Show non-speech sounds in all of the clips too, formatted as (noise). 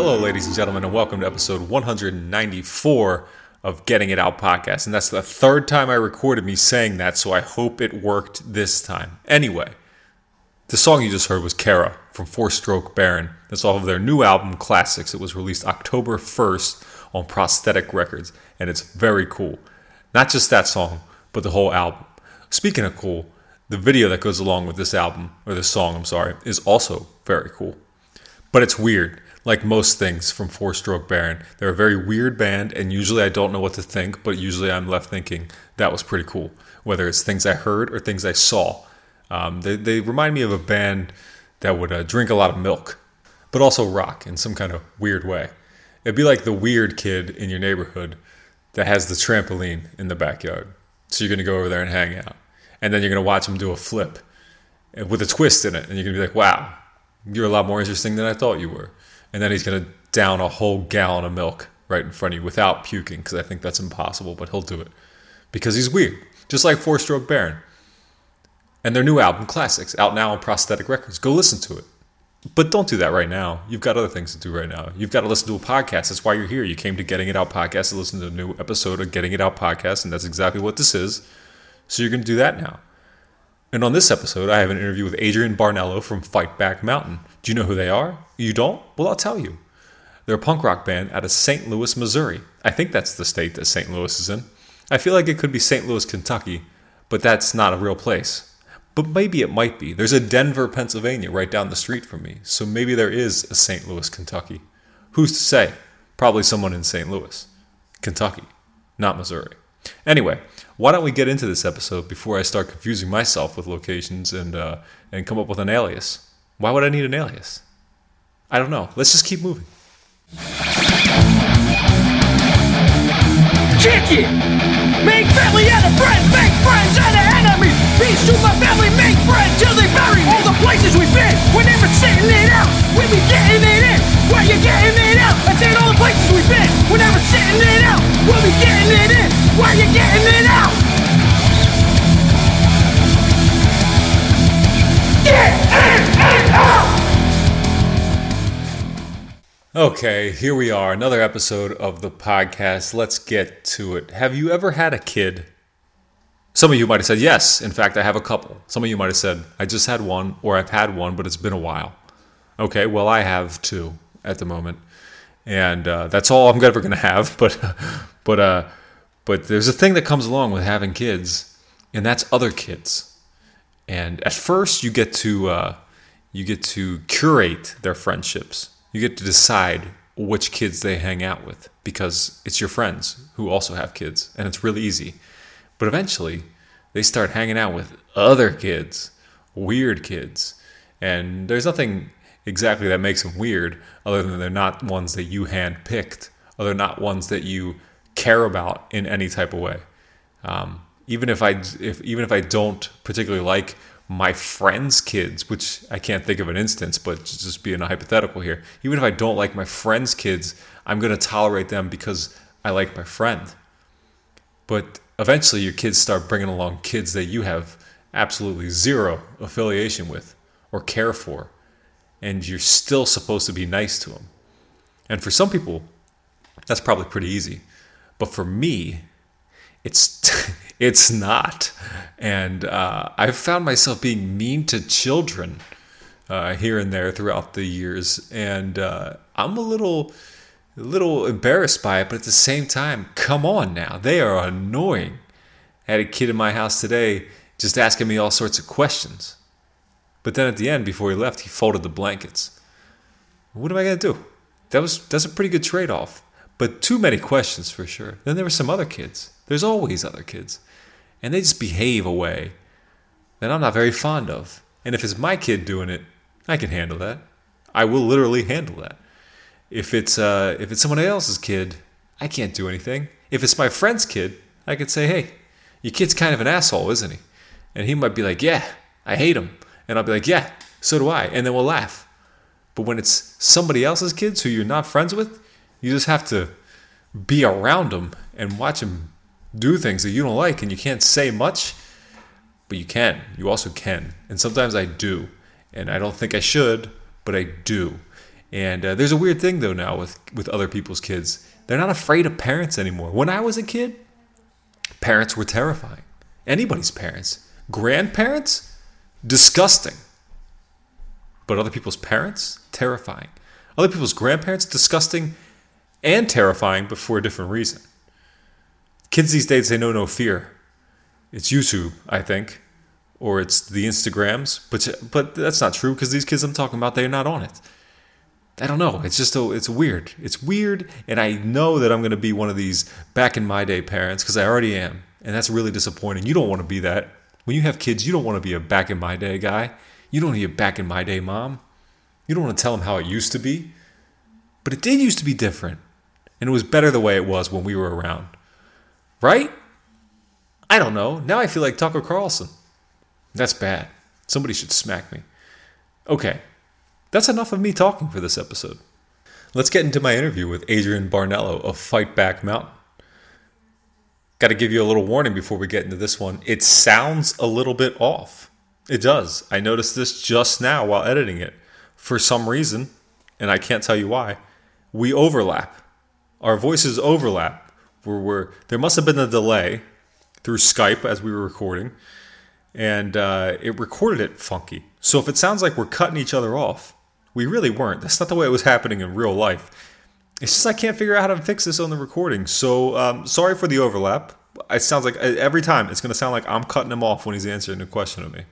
Hello, ladies and gentlemen, and welcome to episode 194 of Getting It Out podcast. And that's the third time I recorded me saying that, so I hope it worked this time. Anyway, The song you just heard was Kara from Four Stroke Baron. That's off of their new album, Classics. It was released October 1st on Prosthetic Records, and it's very cool. Not just that song, but the whole album. Speaking of cool, the video that goes along with this album, or this song, I'm sorry, is also very cool. But it's weird, like most things from Four Stroke Baron. They're a very weird band, and usually I don't know what to think, but usually I'm left thinking that was pretty cool, whether it's things I heard or things I saw. Um, they, they remind me of a band that would uh, drink a lot of milk, but also rock in some kind of weird way. It'd be like the weird kid in your neighborhood that has the trampoline in the backyard. So you're going to go over there and hang out. And then you're going to watch him do a flip with a twist in it. And you're going to be like, wow, you're a lot more interesting than I thought you were. And then he's going to down a whole gallon of milk right in front of you without puking, because I think that's impossible, but he'll do it because he's weird. Just like Four Stroke Baron and their new album, Classics, out now on Prosthetic Records. Go listen to it. But don't do that right now. You've got other things to do right now. You've got to listen to a podcast. That's why you're here. You came to Getting It Out podcast to listen to a new episode of Getting It Out podcast, and that's exactly what this is. So you're going to do that now. And on this episode, I have an interview with Adrian Barnello from Fight Back Mountain. Do you know who they are? You don't? Well, I'll tell you. They're a punk rock band out of St. Louis, Missouri. I think that's the state that St. Louis is in. I feel like it could be St. Louis, Kentucky, but that's not a real place. But maybe it might be. There's a Denver, Pennsylvania right down the street from me. So maybe there is a St. Louis, Kentucky. Who's to say? Probably someone in St. Louis, Kentucky, not Missouri. Anyway, why don't we get into this episode before I start confusing myself with locations and uh, and come up with an alias? Why would I need an alias? I don't know. Let's just keep moving. It! Make family out of friends, make friends out of Okay, here we are, another episode of the podcast. Let's get to it. Have you ever had a kid? Some of you might have said yes. In fact, I have a couple. Some of you might have said, I just had one, or I've had one, but it's been a while. Okay, well, I have two at the moment. And uh, that's all I'm ever going to have. (laughs) But, but, uh, but there's a thing that comes along with having kids, and that's other kids. And at first, you get to, uh, you get to curate their friendships you get to decide which kids they hang out with because it's your friends who also have kids and it's really easy. But eventually, they start hanging out with other kids, weird kids. And there's nothing exactly that makes them weird other than they're not ones that you handpicked, or they're not ones that you care about in any type of way. Um, even if I if even if I don't particularly like my friends' kids, which I can't think of an instance, but just being a hypothetical here, even if I don't like my friends' kids, I'm going to tolerate them because I like my friend. But eventually, your kids start bringing along kids that you have absolutely zero affiliation with or care for, and you're still supposed to be nice to them. And for some people, that's probably pretty easy. But for me, it's (laughs) it's not. And uh, I've found myself being mean to children uh, here and there throughout the years, and uh, I'm a little, a little embarrassed by it. But at the same time, come on now, they are annoying. I had a kid in my house today just asking me all sorts of questions. But then at the end, before he left, he folded the blankets. What am I gonna do? That was that's a pretty good trade-off. But too many questions for sure. Then there were some other kids. There's always other kids and they just behave a way that I'm not very fond of. And if it's my kid doing it, I can handle that. I will literally handle that. If it's uh, if it's someone else's kid, I can't do anything. If it's my friend's kid, I could say, "Hey, your kid's kind of an asshole, isn't he?" And he might be like, "Yeah, I hate him," and I'll be like, "Yeah, so do I," and then we'll laugh. But when it's somebody else's kids who you're not friends with, you just have to be around them and watch them do things that you don't like and you can't say much, but you can. You also can. And sometimes I do. And I don't think I should, but I do. And uh, there's a weird thing though now with with other people's kids. They're not afraid of parents anymore. When I was a kid, parents were terrifying. Anybody's parents. Grandparents, disgusting. But other people's parents, terrifying. Other people's grandparents, disgusting and terrifying, but for a different reason. Kids these days, they know no fear. It's YouTube, I think, or it's the Instagrams, but but that's not true because these kids I'm talking about, they're not on it. I don't know. It's just a, it's weird. It's weird, and I know that I'm going to be one of these back in my day parents because I already am, and that's really disappointing. You don't want to be that. When you have kids, you don't want to be a back in my day guy. You don't want to be a back in my day mom. You don't want to tell them how it used to be, but it did used to be different, and it was better the way it was when we were around, right? I don't know. Now I feel like Tucker Carlson. That's bad. Somebody should smack me. Okay, that's enough of me talking for this episode. Let's get into my interview with Adrian Barnello of Fight Back Mountain. Got to give you a little warning before we get into this one. It sounds a little bit off. It does. I noticed this just now while editing it. For some reason, and I can't tell you why, we overlap. Our voices overlap. There must have been a delay through Skype as we were recording, and uh, it recorded it funky. So if it sounds like we're cutting each other off, we really weren't. That's not the way it was happening in real life. It's just I can't figure out how to fix this on the recording. So um, sorry for the overlap. It sounds like every time it's going to sound like I'm cutting him off when he's answering a question to me.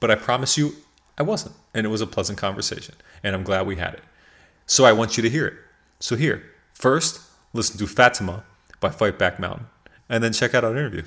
But I promise you, I wasn't. And it was a pleasant conversation. And I'm glad we had it. So I want you to hear it. So here, first, listen to Fatima by Fight Back Mountain. And then check out our interview.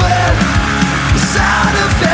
When The sound of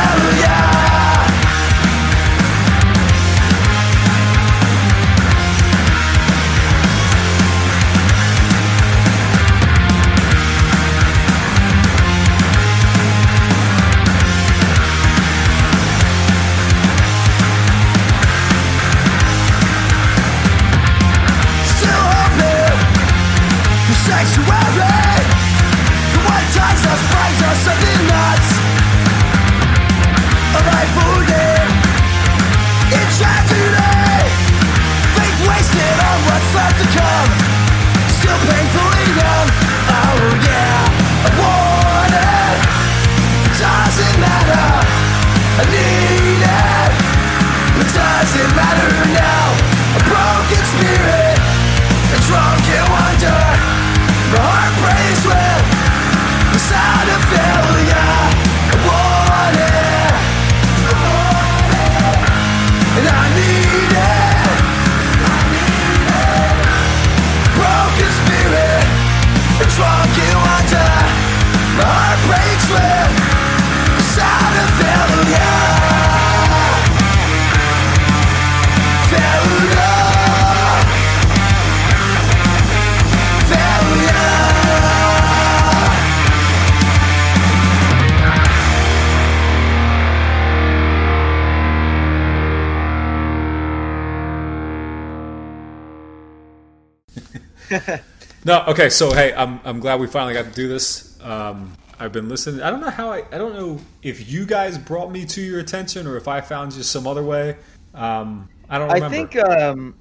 No, okay. So hey, I'm I'm glad we finally got to do this. Um, I've been listening. I don't know how I. I don't know if you guys brought me to your attention or if I found you some other way. Um, I don't remember. I think um,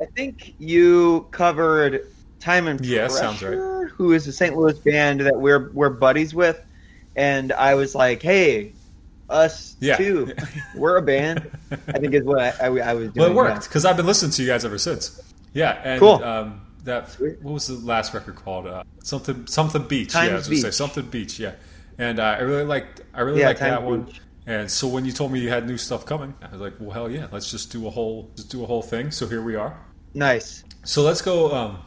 I think you covered Time and Yeah, Pressure, sounds right. who is a St. Louis band that we're we're buddies with, and I was like, hey, us Yeah. too, (laughs) we're a band. I think is what I, I, I was doing. well, it worked because I've been listening to you guys ever since. Yeah, and Cool. um, that what was the last record called? Uh, something something beach. Times yeah, I was gonna say something beach. Yeah, and uh, I really liked I really Yeah, liked that Times one. And so when you told me you had new stuff coming, I was like, well, hell yeah, let's just do a whole just do a whole thing. So here we are. Nice. So let's go. Um,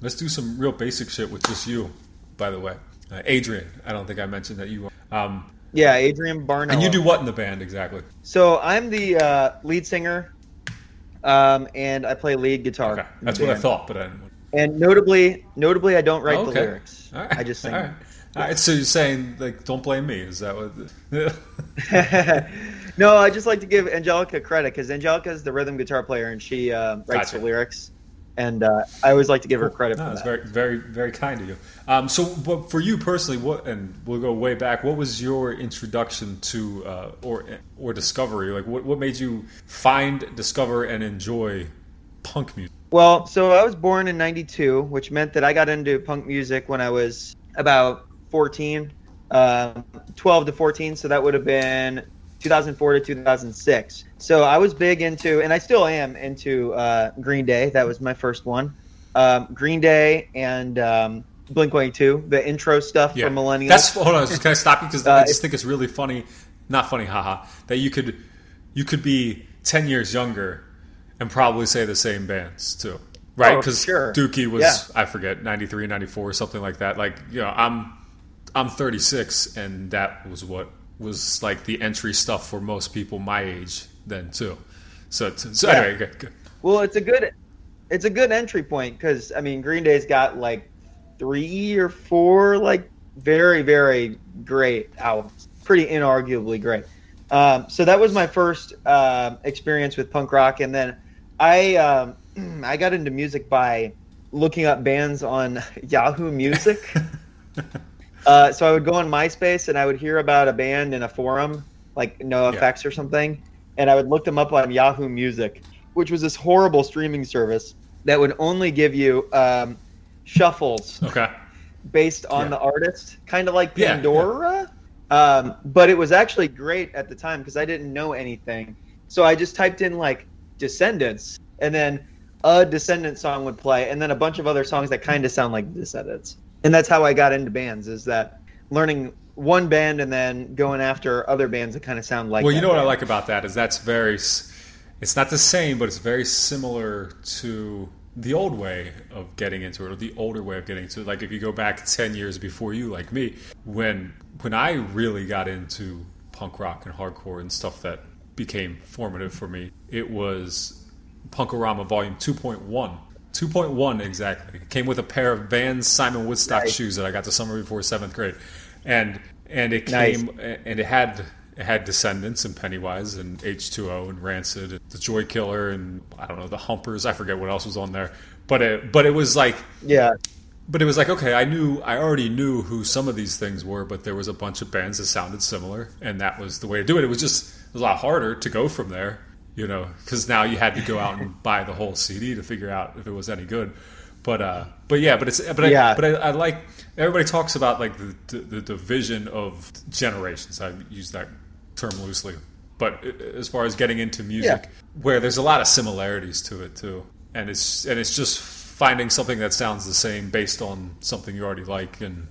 let's do some real basic shit with just you. By the way, uh, Adrian. I don't think I mentioned that you. Um, Yeah, Adrian Barno. and you do what in the band exactly? So I'm the uh, lead singer, um, and I play lead guitar. Okay, that's what I thought, but I didn't. And notably, notably, I don't write okay. the lyrics. Right. I just sing. All right. All right. So you're saying like, don't blame me? Is that what? (laughs) no, I just like to give Angelica credit because Angelica is the rhythm guitar player and she uh, writes Gotcha. the lyrics, and uh, I always like to give her credit no, for that. very, very, very kind of you. Um, so, but for you personally, what? And we'll go way back. What was your introduction to uh, or or discovery? Like, what what made you find, discover, and enjoy punk music? Well, so I was born in '92, which meant that I got into punk music when I was about 14, um, 12 to 14. So that would have been 2004 to 2006. So I was big into, and I still am into uh, Green Day. That was my first one. Um, Green Day and um, Blink 182, the intro stuff yeah. for Millennials. That's hold on. Can I stop you because (laughs) Uh, I just think it's really funny. Not funny, haha. That you could you could be ten years younger and probably say the same bands too, right? Oh, Because sure. Dookie was Yeah. I forget 93, 94, something like that. Like you know, I'm I'm 36, and that was what was like the entry stuff for most people my age then too. So it's- so Yeah. anyway, okay, good. Well, it's a good it's a good entry point because I mean Green Day's got like three or four like very very great albums, pretty inarguably great. Um, so that was my first um, experience with punk rock, and then I um, (clears throat) I got into music by looking up bands on (laughs) Yahoo Music. (laughs) uh, so I would go on MySpace and I would hear about a band in a forum like No Yeah. Effects or something, and I would look them up on Yahoo Music, which was this horrible streaming service that would only give you um, shuffles okay. based on Yeah. the artist, kind of like Yeah, yeah. Pandora. Um, but it was actually great at the time because I didn't know anything. So I just typed in like Descendents, and then a Descendent song would play, and then a bunch of other songs that kind of sound like Descendents. And that's how I got into bands. Is that learning one band and then going after other bands that kind of sound like. Well, you know what I like about that is that's very. It's not the same, but it's very similar to the old way of getting into it, or the older way of getting into it. Like if you go back ten years before you, like me, when when I really got into punk rock and hardcore and stuff that became formative for me, it was Punk-O-Rama Volume 2.1. 2.1 exactly. It came with a pair of Vans Simon Woodstock Nice. shoes that I got the summer before seventh grade, and and it Nice. came and it had it had Descendents and Pennywise and H2O and Rancid and the Joykiller and I don't know the Humpers. I forget what else was on there, but it but it was like Yeah, but it was like okay, I knew I already knew who some of these things were, but there was a bunch of bands that sounded similar, and that was the way to do it. It was just a lot harder to go from there, you know, because now you had to go out and buy the whole CD to figure out if it was any good. But uh, but yeah, but it's but I, Yeah. but I, I like everybody talks about like the, the the division of generations. I use that term loosely, but as far as getting into music, Yeah. where there's a lot of similarities to it too, and it's and it's just finding something that sounds the same based on something you already like, and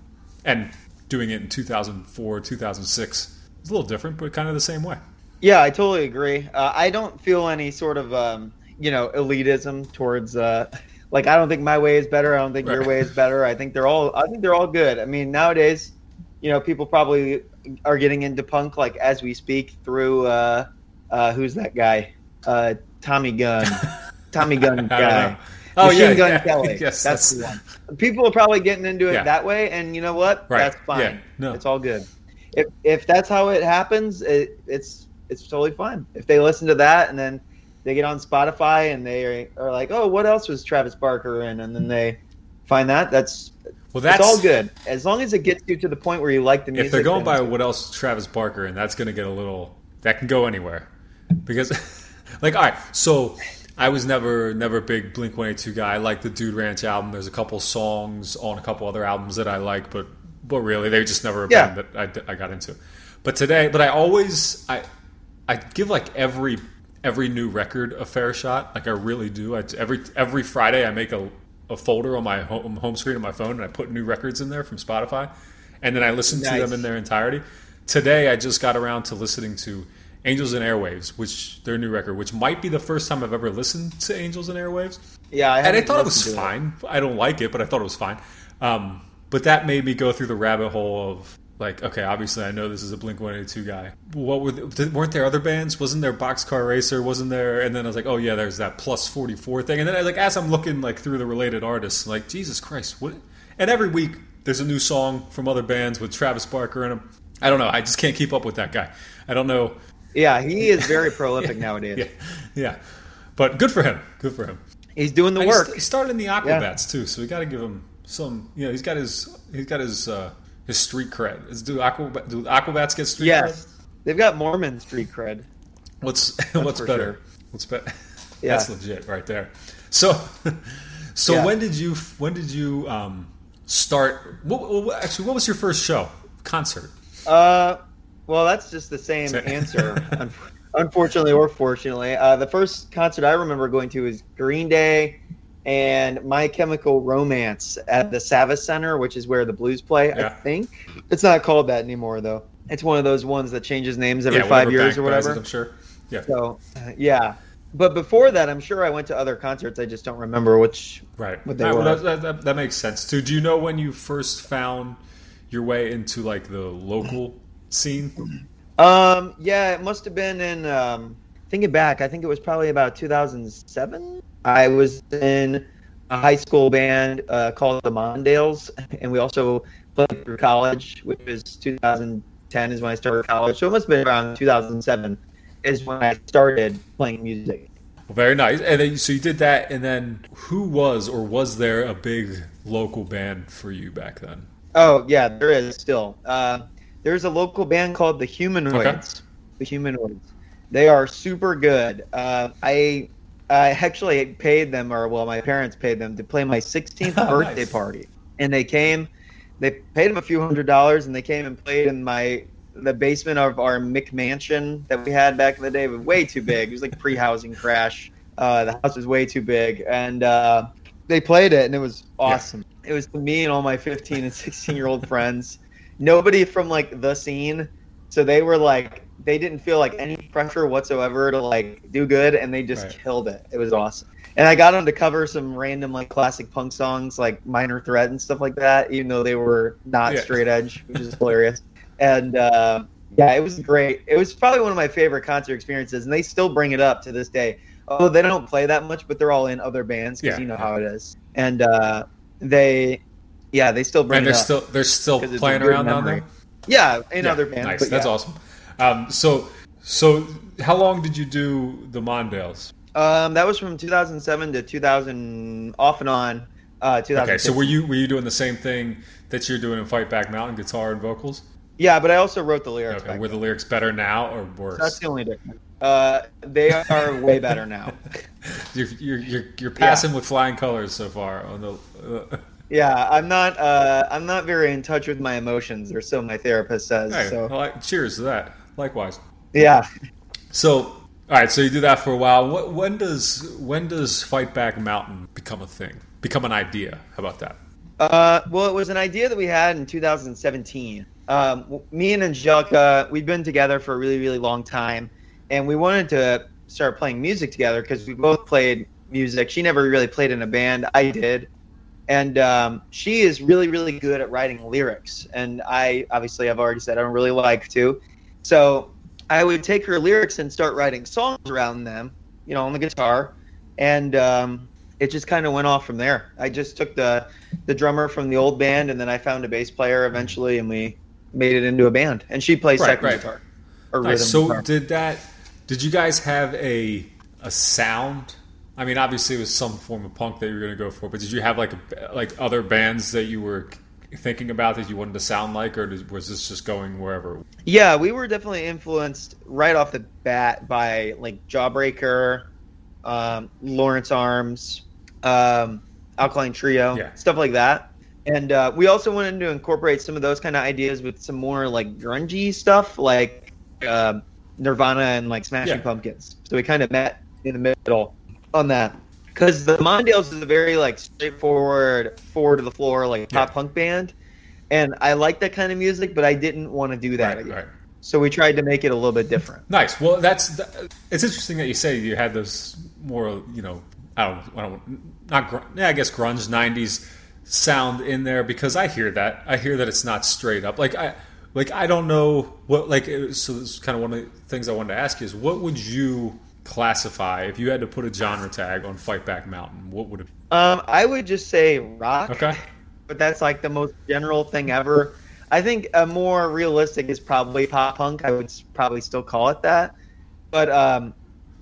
and doing it in 2004, 2006. It's a little different, but kind of the same way. Yeah, I totally agree. Uh, I don't feel any sort of um, you know elitism towards uh, like I don't think my way is better. I don't think your way is better. I think they're all I think they're all good. I mean nowadays, you know, people probably are getting into punk like as we speak through uh, uh, who's that guy? Uh, Tommy Gunn. (laughs) Tommy Gun I don't guy. Oh, Machine yeah, Gun yeah. (laughs) Kelly. Yes, that's, that's- the one. People are probably getting into it Yeah. that way, and you know what? Right. That's fine. Yeah. No. It's all good. If if that's how it happens, it, it's it's totally fine. If they listen to that and then they get on Spotify and they are like, oh, what else was Travis Barker in? And then they find that, that's Well, that's it's all good as long as it gets you to the point where you like the music. If they're going by what else Travis Barker, and that's going to get a little that can go anywhere because, (laughs) like, all right, so I was never never a big Blink One Eight Two guy. I like the Dude Ranch album. There's a couple songs on a couple other albums that I like, but but really they just never a Yeah. band that I, I got into. But today, but I always I I give like every every new record a fair shot. Like I really do. I, every every Friday I make a, a folder on my home home screen of my phone and I put new records in there from Spotify, and then I listen to them in their entirety. Today I just got around to listening to Angels and Airwaves, which their new record, which might be the first time I've ever listened to Angels and Airwaves yeah, I and I thought it was fine. I don't like it, but I thought it was fine. Um, but that made me go through the rabbit hole of like, okay, obviously I know this is a Blink One Eighty Two guy. What were the, weren't there other bands? Wasn't there Boxcar Racer? Wasn't there? And then I was like, oh yeah, there's that Plus Forty Four thing. And then I like as I'm looking like through the related artists, like Jesus Christ, what? And every week there's a new song from other bands with Travis Barker in them. I don't know. I just can't keep up with that guy. I don't know. Yeah, he is very (laughs) prolific nowadays. Yeah, yeah. But good for him. Good for him. He's doing the And work. st- He started in the Aquabats too, so we got to give him some. You know, he's got his he's got his uh, his street cred. Is, do Aqua do Aquabats get street Yes, cred? they've got Mormon street cred. What's (laughs) what's better? sure. What's better? (laughs) Yeah. That's legit right there. So, (laughs) so Yeah. when did you when did you um, start? What, what, actually, what was your first show concert? Uh, well, that's just the same Sa- answer, unfortunately or fortunately. Uh, the first concert I remember going to was Green Day and My Chemical Romance at the Savvis Center, which is where the Blues play. I think it's not called that anymore, though. It's one of those ones that changes names every yeah, five years or whatever. I'm sure. Yeah, So, uh, yeah. But before that, I'm sure I went to other concerts. I just don't remember which. right. What they right, were. well, that, that, that makes sense too. Do you know when you first found your way into like the local scene? Um, yeah, it must have been in. Um, thinking back, I think it was probably about 2007. I was in a high school band uh, called the Mondales, and we also played through college, which was 2010 is when I started college. So it must have been around 2007 is when I started playing music. Well, very nice. And then, so you did that, and then who was or was there a big local band for you back then? Oh yeah, there is still. Uh, there's a local band called the Humanoids. The Humanoids. They are super good. Uh, I I actually paid them, or well, my parents paid them to play my 16th (laughs) Oh, birthday nice. party, and they came. They paid them a few hundred dollars, and they came and played in my the basement of our McMansion that we had back in the day. It was way too big. It was like pre-housing crash. Uh, the house was way too big, and uh, they played it, and it was awesome. It was me and all my 15 and 16 year old (laughs) friends. Nobody from like the scene, so they were like they didn't feel like any pressure whatsoever to like do good, and they just Right. killed it. It was awesome. And I got them to cover some random like classic punk songs like Minor Threat and stuff like that, even though they were not Yeah. straight edge, which is hilarious. And uh, yeah, it was great. It was probably one of my favorite concert experiences, and they still bring it up to this day. Oh, they don't play that much, but they're all in other bands because Yeah, you know how it is. And uh, they, yeah, they still bring And they're up. still they're still 'Cause it's a playing around down there. yeah, in Yeah, other bands. nice. That's yeah. awesome. Um, so so how long did you do the Mondales? Um, that was from 2007 to 2000, off and on. Uh, Okay, so were you were you doing the same thing that you're doing in Fight Back Mountain, guitar and vocals? Yeah, but I also wrote the lyrics. Okay, were the lyrics better now or worse? That's the only difference. Uh, they are way better now. (laughs) You're, you're, you're, you're passing with flying colors so far on the. Uh, (laughs) Yeah, I'm not. Uh, I'm not very in touch with my emotions, or so my therapist says. so well, cheers to that. Likewise. yeah, So, all right. So you do that for a while. What, when does when does Fight Back Mountain become a thing? Become an idea? How about that? Uh, well, it was an idea that we had in 2017. Um, me and Angelica, we've been together for a really, really long time, and we wanted to start playing music together because we both played music. She never really played in a band. I did, and um, she is really, really good at writing lyrics. And I, obviously, I've already said I don't really like to, so I would take her lyrics and start writing songs around them, you know, on the guitar, and um, it just kind of went off from there. I just took the the drummer from the old band, and then I found a bass player eventually, and we made it into a band. And she plays Right, second right. guitar or Nice. rhythm So guitar. did that? Did you guys have a a sound I mean, obviously it was some form of punk that you were going to go for, but did you have like a, like other bands that you were thinking about that you wanted to sound like, or was this just going wherever? Yeah, we were definitely influenced right off the bat by like Jawbreaker, um, Lawrence Arms, um, Alkaline Trio, Yeah. stuff like that. And uh, we also wanted to incorporate some of those kind of ideas with some more like grungy stuff, like uh, Nirvana and like Smashing Yeah. Pumpkins. So we kind of met in the middle on that. Because the Mondales is a very like straightforward, forward to the floor, like Yeah. pop punk band, and I like that kind of music, but I didn't want to do that. Right, again. right. So we tried to make it a little bit different. Nice. Well, that's th- it's interesting that you say you had those more, you know, I don't, I don't, not, gr- yeah, I guess grunge '90s sound in there because I hear that. I hear that it's not straight up. Like I, like I don't know what, like. So this is kind of one of the things I wanted to ask you is what would you classify if you had to put a genre tag on Fight Back Mountain? What would it? Um, I would just say rock. Okay. (laughs) But that's like the most general thing ever. I think a more realistic is probably pop punk. I would probably still call it that. But um,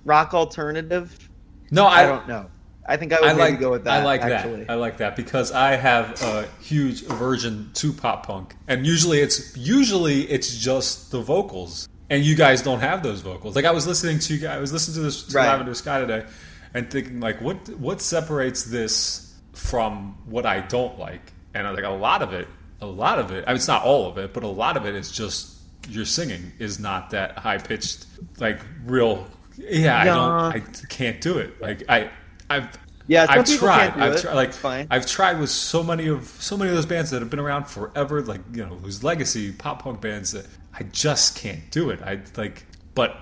rock alternative, No, I, I, don't know. I think I would I like go with that. I like actually. that. I like that because I have a huge aversion to pop punk, and usually it's usually it's just the vocals, and you guys don't have those vocals. Like I was listening to you guys, I was listening to this to Right. Lavender Sky today, and thinking like, what what separates this from what I don't like? And I'm like, a lot of it, a lot of it. I mean, it's not all of it, but a lot of it is just your singing is not that high pitched, like real. Yeah, I don't. I can't do it. Like I, I've Yeah, I've tried. I've tried. Like fine. I've tried with so many of so many of those bands that have been around forever, like you know, whose legacy pop punk bands that I just can't do it. I like, but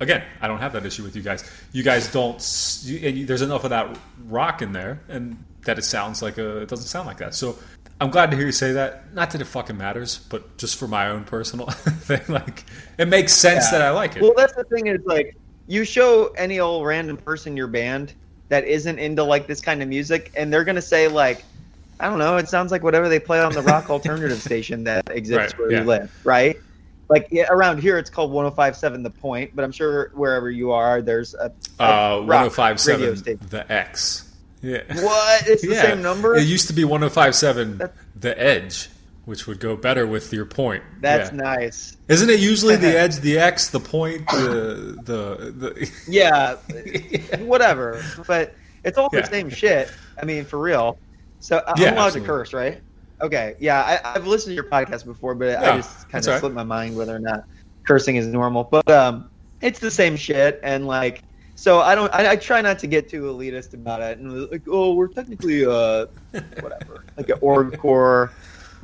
again, I don't have that issue with you guys. You guys don't. You, and you, there's enough of that rock in there, and that it sounds like a. It doesn't sound like that. So. I'm glad to hear you say that. Not that it fucking matters, but just for my own personal (laughs) thing, like it makes sense Yeah. that I like it. Well, that's the thing is like you show any old random person your band that isn't into like this kind of music, and they're gonna say like, I don't know, it sounds like whatever they play on the rock (laughs) alternative station that exists Right, where yeah. we live, right? Like yeah, around here, it's called 105.7 The Point, but I'm sure wherever you are, there's a, a uh, rock radio 1057 station. the X. Yeah. What? It's the same number. It used to be 1057 That's- the Edge, which would go better with your point. That's yeah. nice. Isn't it usually the (laughs) Edge, the X, the point, the the, the (laughs) Yeah, whatever. But it's all Yeah. the same shit. I mean, for real. So I'm Yeah, allowed absolutely. to curse, right? Okay. Yeah, I, I've listened to your podcast before, but Yeah, I just kind of right. slipped my mind whether or not cursing is normal. But um, it's the same shit, and like, so I don't. I, I try not to get too elitist about it, and like, oh, we're technically uh, (laughs) whatever, like an org core,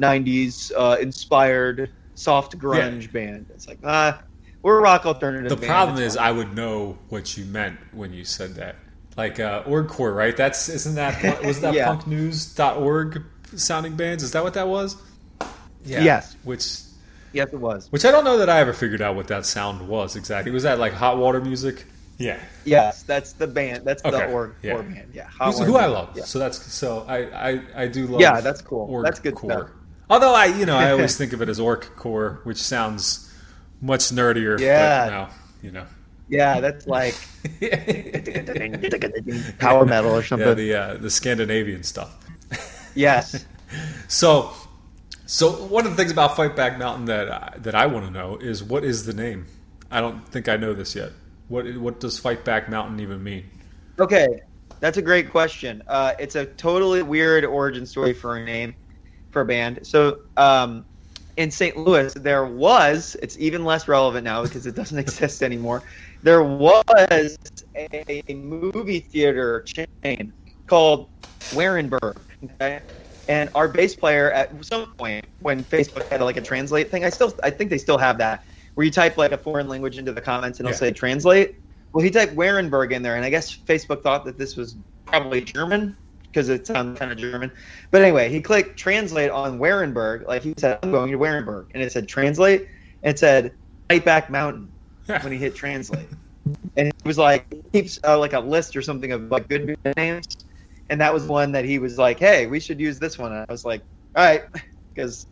'90s uh, inspired soft grunge band. It's like ah. We're a rock alternative. The band. problem It's is, I would know what you meant when you said that. Like uh, Orgcore, right? That's isn't that was that (laughs) Yeah. punknews.org sounding bands? Is that what that was? Yeah. Yes. Which Yes, it was. which I don't know that I ever figured out what that sound was exactly. Was that like hot water music? Yeah. Yes, that's the band. That's Okay, the org, yeah. org band. Yeah, Hot Who's- One who I love. Yeah. So that's so I, I I do love. Yeah, that's cool. Org That's good core. stuff. Although I you know I always (laughs) think of it as orc core, which sounds much nerdier. Yeah. But no, you know. Yeah, that's like (laughs) (laughs) power metal or Yeah, something. the uh, the Scandinavian stuff. Yes. (laughs) So, so one of the things about Fight Back Mountain that I, that I want to know is what is the name? I don't think I know this yet. What what does Fight Back Mountain even mean? Okay, that's a great question. Uh, it's a totally weird origin story for a name for a band. So, um, in St. Louis, there was. It's even less relevant now because it doesn't (laughs) exist anymore. There was a, a movie theater chain called Wehrenberg. Okay? And our bass player at some point when Facebook had like a translate thing, I still I think they still have that, where you type like a foreign language into the comments and it'll Yeah. say translate. Well, he typed Wehrenberg in there, and I guess Facebook thought that this was probably German because it sounds kind of German. But anyway, he clicked translate on Wehrenberg, like he said, I'm going to Wehrenberg, and it said translate, and it said Fight Back Mountain when he hit translate. and it was like keeps uh, like a list or something of like good names, and that was one that he was like, "Hey, we should use this one." And I was like, "All right," (laughs) because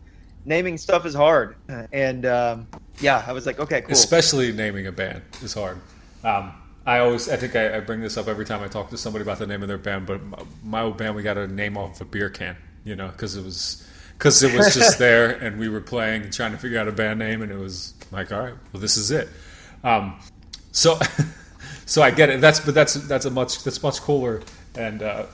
naming stuff is hard, (laughs) and um, yeah, I was like, "Okay, cool." Especially naming a band is hard. Um, I always, I think I, I bring this up every time I talk to somebody about the name of their band. But my, my old band, we got a name off a beer can, you know, because it was because it was just (laughs) there, and we were playing and trying to figure out a band name, and it was like, all right, well, this is it. Um, so, so I get it. That's but that's that's a much that's much cooler and uh,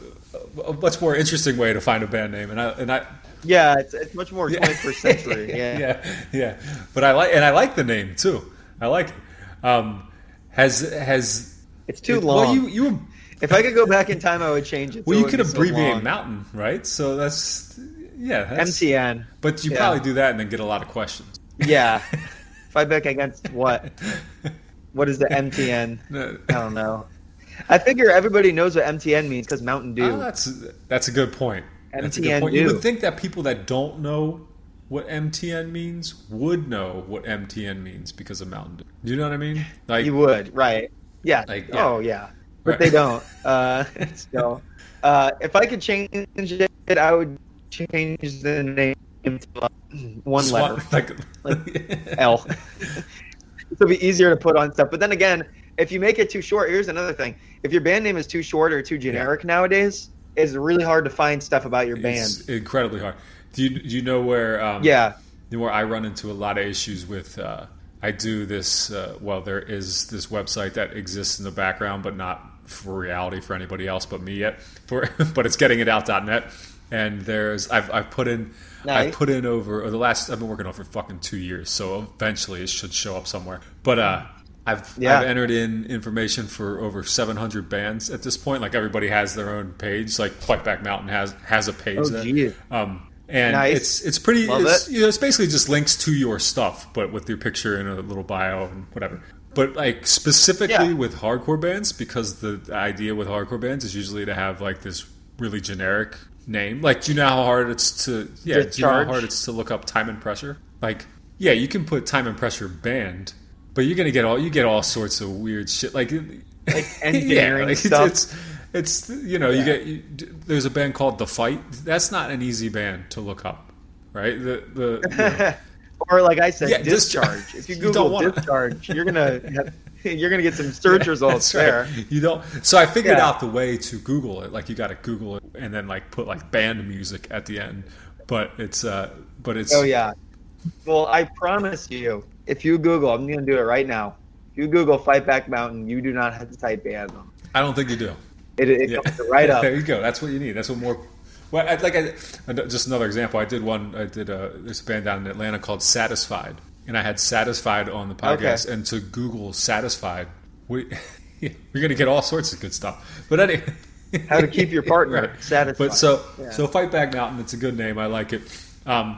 a much more interesting way to find a band name. And I and I Yeah, it's, it's much more 21st century. (laughs) Yeah. yeah, yeah. But I like and I like the name too. I like it. Um, has has It's too well, long. you you If I could go back in time, I would change it. well it you could be so abbreviate mountain, right? So that's yeah. That's, MTN. But you Yeah. probably do that and then get a lot of questions. Yeah. (laughs) Fight back against what? (laughs) What is the MTN? I don't know. I figure everybody knows what MTN means because Mountain Dew. Oh, that's that's a good point. That's a good MTN point. You would think that people that don't know what MTN means would know what MTN means because of Mountain Dew. Do you know what I mean? Like you would, right? Yeah. Like, yeah. Oh, yeah. But Right. they don't. Uh, (laughs) so, uh, if I could change it, I would change the name to uh, one Swan- letter, (laughs) like, Like- L. (laughs) It'll be easier to put on stuff. But then again, if you make it too short, here's another thing: if your band name is too short or too generic nowadays, it's really hard to find stuff about your band. it's incredibly hard. Do you do you know where? Um, Yeah. where I run into a lot of issues with. Uh, I do this. Uh, well, there is this website that exists in the background, but not for reality for anybody else but me yet. For (laughs) but it's getting it out.net. And there's I've I've put in I've put in over or the last I've been working on for fucking two years, so eventually it should show up somewhere. But uh, I've Yeah. I've entered in information for over 700 bands at this point. Like everybody has their own page. Like Fightback Mountain has has a page. Oh, that, um, and Nice. it's it's pretty. Love It's, it. you know, it's basically just links to your stuff, but with your picture and a little bio and whatever. But like specifically Yeah. with hardcore bands, because the idea with hardcore bands is usually to have like this really generic name. Like, do you know how hard it's to yeah? Do you know how hard it's to look up time and pressure? Like, yeah, you can put time and pressure band, but you're gonna get all you get all sorts of weird shit like Like (laughs) engineering it's, stuff. It's, it's you know you get you, there's a band called The Fight. That's not an easy band to look up, right? The the (laughs) you know, or like I said, Yeah, discharge. discharge. If you (laughs) You Google wanna- discharge, you're gonna have, you're gonna get some search results right. there. You don't. So I figured Yeah. out the way to Google it. Like you got to Google it and then like put like band music at the end. But it's uh, but it's Oh yeah. Well, I promise you, if you Google, I'm gonna do it right now. If you Google Fight Back Mountain, you do not have to type band. On. I don't think you do. It, it Yeah. comes right up. there you go. That's what you need. That's what more. Well, I, like I, just another example. I did one. I did a there's a band down in Atlanta called Satisfied, and I had Satisfied on the podcast. Okay. And to Google Satisfied, we (laughs) you're gonna get all sorts of good stuff. But anyway, How to keep your partner (laughs) satisfied. But so Yeah. so Fight Back Mountain. It's a good name. I like it. Um,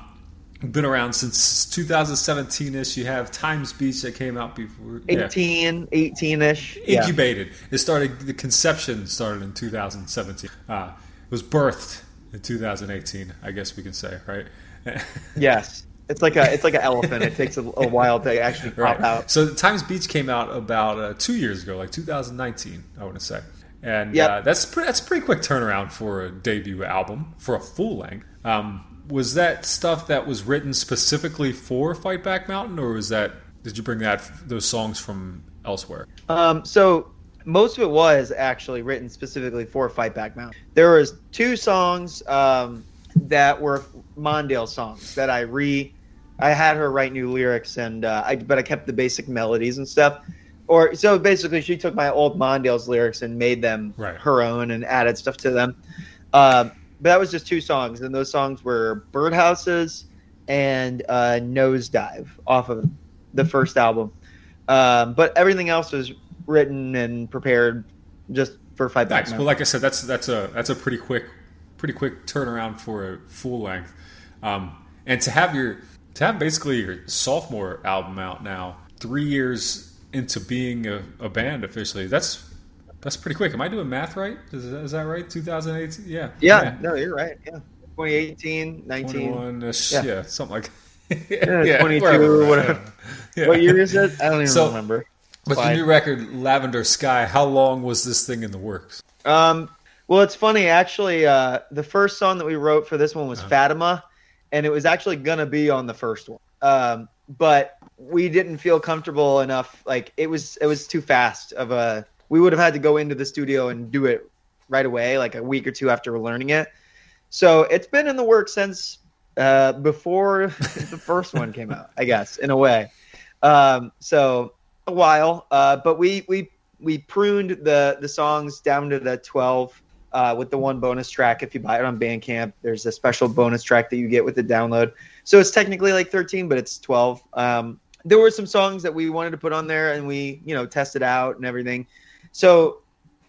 been around since 2017 ish. You have Times Beach that came out before. yeah. 18, 18-ish. Yeah. incubated. It started. The conception started in 2017. Uh, it was birthed in 2018. I guess we can say, right? (laughs) Yes. It's like a it's like an elephant. It takes a, a while to actually pop right. out. So Times Beach came out about uh, two years ago, like 2019, I want to say, and Yep. uh, that's pretty, that's a pretty quick turnaround for a debut album for a full length. Um, was that stuff that was written specifically for Fight Back Mountain, or was that did you bring that those songs from elsewhere? Um, so most of it was actually written specifically for Fight Back Mountain. There was two songs um, that were Mondale songs that I re. I had her write new lyrics and uh, I but I kept the basic melodies and stuff. Or so basically, she took my old Mondale's lyrics and made them Right. her own and added stuff to them. Um, but that was just two songs, and those songs were "Birdhouses" and uh, "Nosedive" off of the first album. Um, but everything else was written and prepared just for Fight Back. Nice. Well, like I said, that's that's a that's a pretty quick, pretty quick turnaround for a full length, um, and to have your to have basically your sophomore album out now, three years into being a, a band officially. That's that's pretty quick. Am I doing math right? Is, that- is that right? 2018? Yeah. yeah, no, you're right. Yeah, 2018, 19. yeah. Yeah. something like. (laughs) Yeah, 22, wherever, whatever. Yeah. What year is it? I don't even So- remember. But the new record, Lavender Sky. How long was this thing in the works? Um, well, it's funny actually. Uh, the first song that we wrote for this one was Fatima, and it was actually gonna be on the first one. Um, but we didn't feel comfortable enough. Like it was, it was too fast of a we would have had to go into the studio and do it right away, like a week or two after learning it. So it's been in the works since uh, before (laughs) the first one came out, I guess, in a way. Um, so a while, uh, but we we we pruned the the songs down to the twelve uh, with the one bonus track. If you buy it on Bandcamp, there's a special bonus track that you get with the download. So it's technically like 13, but it's 12. Um, there were some songs that we wanted to put on there, and we you know tested out and everything. So